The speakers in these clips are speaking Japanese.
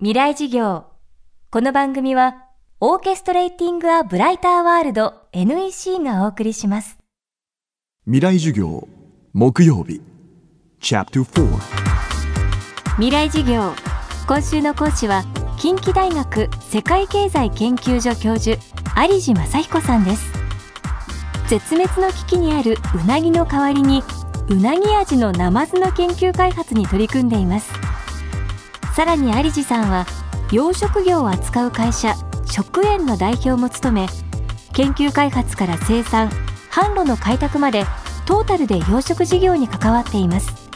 未来事業。この番組はオーケストレーティング・ア・ブライター・ワールド NEC がお送りします。未来授業木曜日。チャプター未来事業。今週の講師は近畿大学世界経済研究所教授有地正彦さんです。絶滅の危機にあるうなぎの代わりにうなぎ味のナマズの研究開発に取り組んでいますさらに有地さんは養殖業を扱う会社食塩の代表も務め研究開発から生産販路の開拓までトータルで養殖事業に関わっています。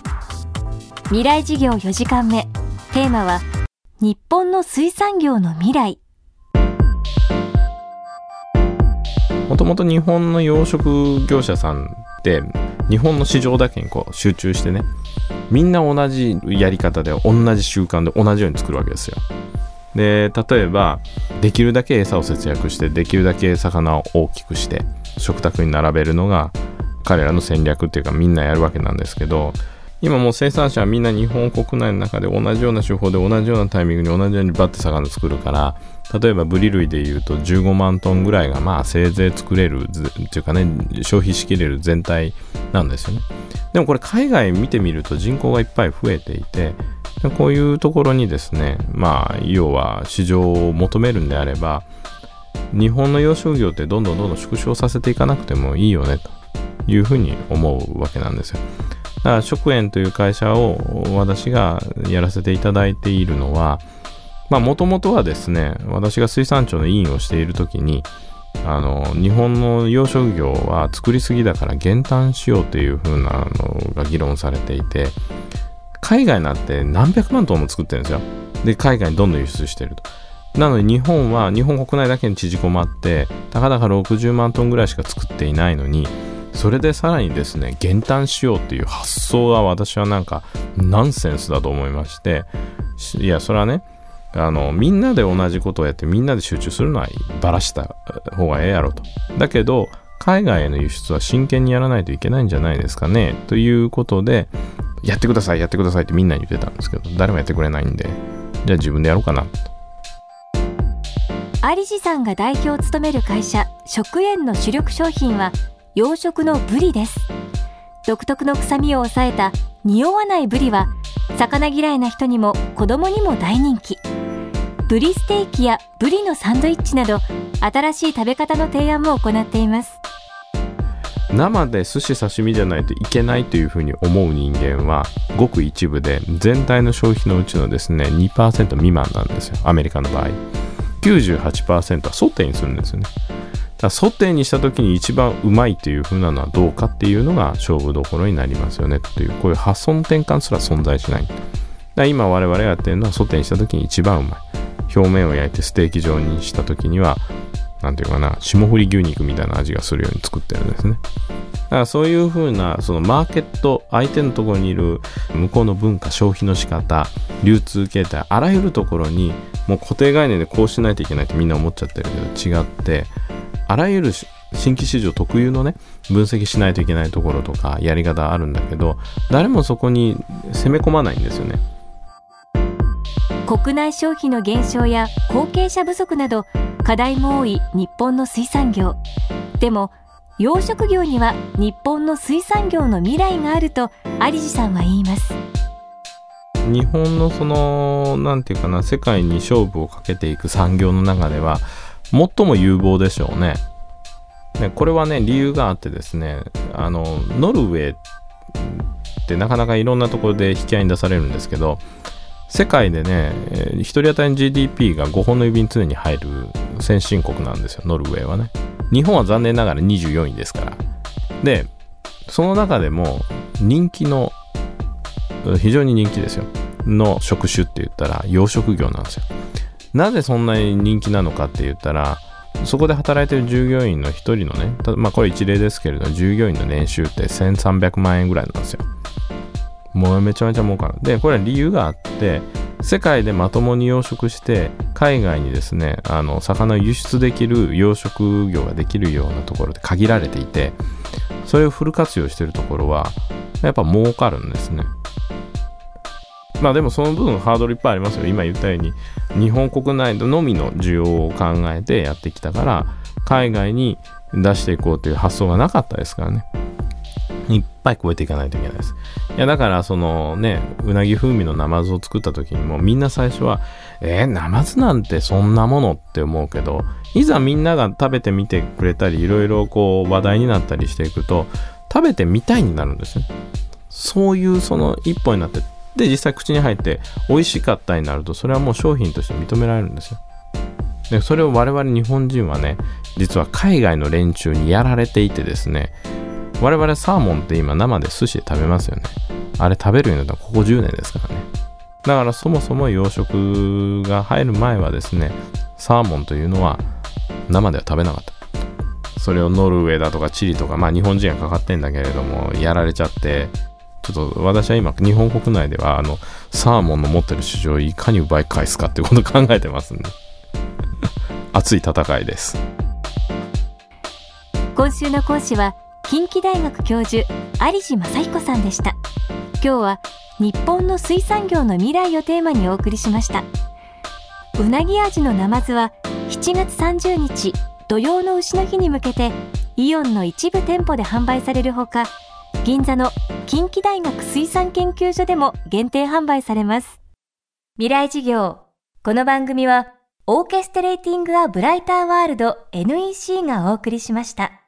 未来事業4時間目テーマは日本の水産業の未来。もともと日本の養殖業者さんって日本の市場だけにこう集中してねみんな同じやり方で同じ習慣で同じように作るわけですよ。で例えばできるだけ餌を節約してできるだけ魚を大きくして食卓に並べるのが彼らの戦略っていうかみんなやるわけなんですけど今もう生産者はみんな日本国内の中で同じような手法で同じようなタイミングに同じようにバッて魚作るから例えばブリ類でいうと15万トンぐらいがまあせいぜい作れるっていうかね消費しきれる全体なんですよね。でもこれ海外見てみると人口がいっぱい増えていてこういうところにですねまあ要は市場を求めるんであれば日本の養殖業ってどんどんどんどん縮小させていかなくてもいいよねというふうに思うわけなんですよ。だから食塩という会社を私がやらせていただいているのはまあもともとはですね私が水産庁の委員をしている時にあの日本の養殖業は作りすぎだから減反しようというふうなのが議論されていて海外なんて何百万トンも作ってるんですよ。で海外にどんどん輸出してると。なので日本は日本国内だけに縮こまってたかだか60万トンぐらいしか作っていないのにそれでさらにですね減反しようっていう発想は私はなんかナンセンスだと思いましていやそれはねあのみんなで同じことをやってみんなで集中するのはばらした方がええやろと。だけど海外への輸出は真剣にやらないといけないんじゃないですかねということでやってくださいやってくださいってみんなに言ってたんですけど誰もやってくれないんでじゃあ自分でやろうかな。と有地さんが代表を務める会社食塩の主力商品は養殖のブリです。独特の臭みを抑えた匂わないブリは魚嫌いな人にも子供にも大人気。ブリステーキやブリのサンドイッチなど新しい食べ方の提案も行っています。生で寿司刺身じゃないといけないというふうに思う人間はごく一部で全体の消費のうちのですね2%未満なんですよ。アメリカの場合。98%はソテーにするんですよね。ソテーにした時に一番うまいという風なのはどうかっていうのが勝負どころになりますよねというこういう発想の転換すら存在しない。だ今我々がやってるのはソテーにした時に一番うまい表面を焼いてステーキ状にした時には何ていうかな霜降り牛肉みたいな味がするように作ってるんですね。だからそういう風なそのマーケット相手のところにいる向こうの文化消費の仕方流通形態あらゆるところにもう固定概念でこうしないといけないってみんな思っちゃってるけど違ってあらゆる新規市場特有のね分析しないといけないところとかやり方あるんだけど誰もそこに攻め込まないんですよね。国内消費の減少や後継者不足など課題も多い日本の水産業。でも養殖業には日本の水産業の未来があると有地さんは言います。日本のその何て言うかな世界に勝負をかけていく産業の中では最も有望でしょうね。ねこれはね、理由があってですね、あの、ノルウェーってなかなかいろんなところで引き合いに出されるんですけど、世界でね、1人当たりの GDP が5本の指に常に入る先進国なんですよ、ノルウェーはね。日本は残念ながら24位ですから。で、その中でも人気の、非常に人気ですよ、の職種って言ったら養殖業なんですよ。なぜそんなに人気なのかって言ったら、そこで働いてる従業員の一人のね、まあこれ一例ですけれど、従業員の年収って1300万円ぐらいなんですよ。もうめちゃめちゃ儲かる。で、これは理由があって、世界でまともに養殖して、海外にですね、あの、魚を輸出できる養殖業ができるようなところで限られていて、それをフル活用してるところは、やっぱ儲かるんですね。まあでもその分ハードルいっぱいありますよ今言ったように日本国内のみの需要を考えてやってきたから海外に出していこうという発想がなかったですからねいっぱい超えていかないといけないです。いや、だから、そのね、うなぎ風味のナマズを作った時にも、みんな最初は、えー、ナマズなんてそんなものって思うけど、いざみんなが食べてみてくれたり、いろいろこう話題になったりしていくと、食べてみたいになるんですね。そういうその一歩になって、で、実際口に入って美味しかったになると、それはもう商品として認められるんですよ。で、それを我々日本人はね、実は海外の連中にやられていてですね、我々サーモンって今生で寿司で食べますよね。あれ食べるようになったのここ10年ですからね。だからそもそも養殖が入る前はですね、サーモンというのは生では食べなかった。それをノルウェーだとかチリとか、まあ日本人がかかってんだけれども、やられちゃって、ちょっと私は今日本国内ではあのサーモンの持ってる市場をいかに奪い返すかっていうことを考えてますんで。熱い戦いです。今週の講師は近畿大学教授有地正彦さんでした。今日は日本の水産業の未来をテーマにお送りしました。うなぎ味のナマズは7月30日土曜の丑の日に向けてイオンの一部店舗で販売されるほか銀座の近畿大学水産研究所でも限定販売されます。未来事業。この番組はオーケストレーティング・ア・ブライター・ワールド NEC がお送りしました。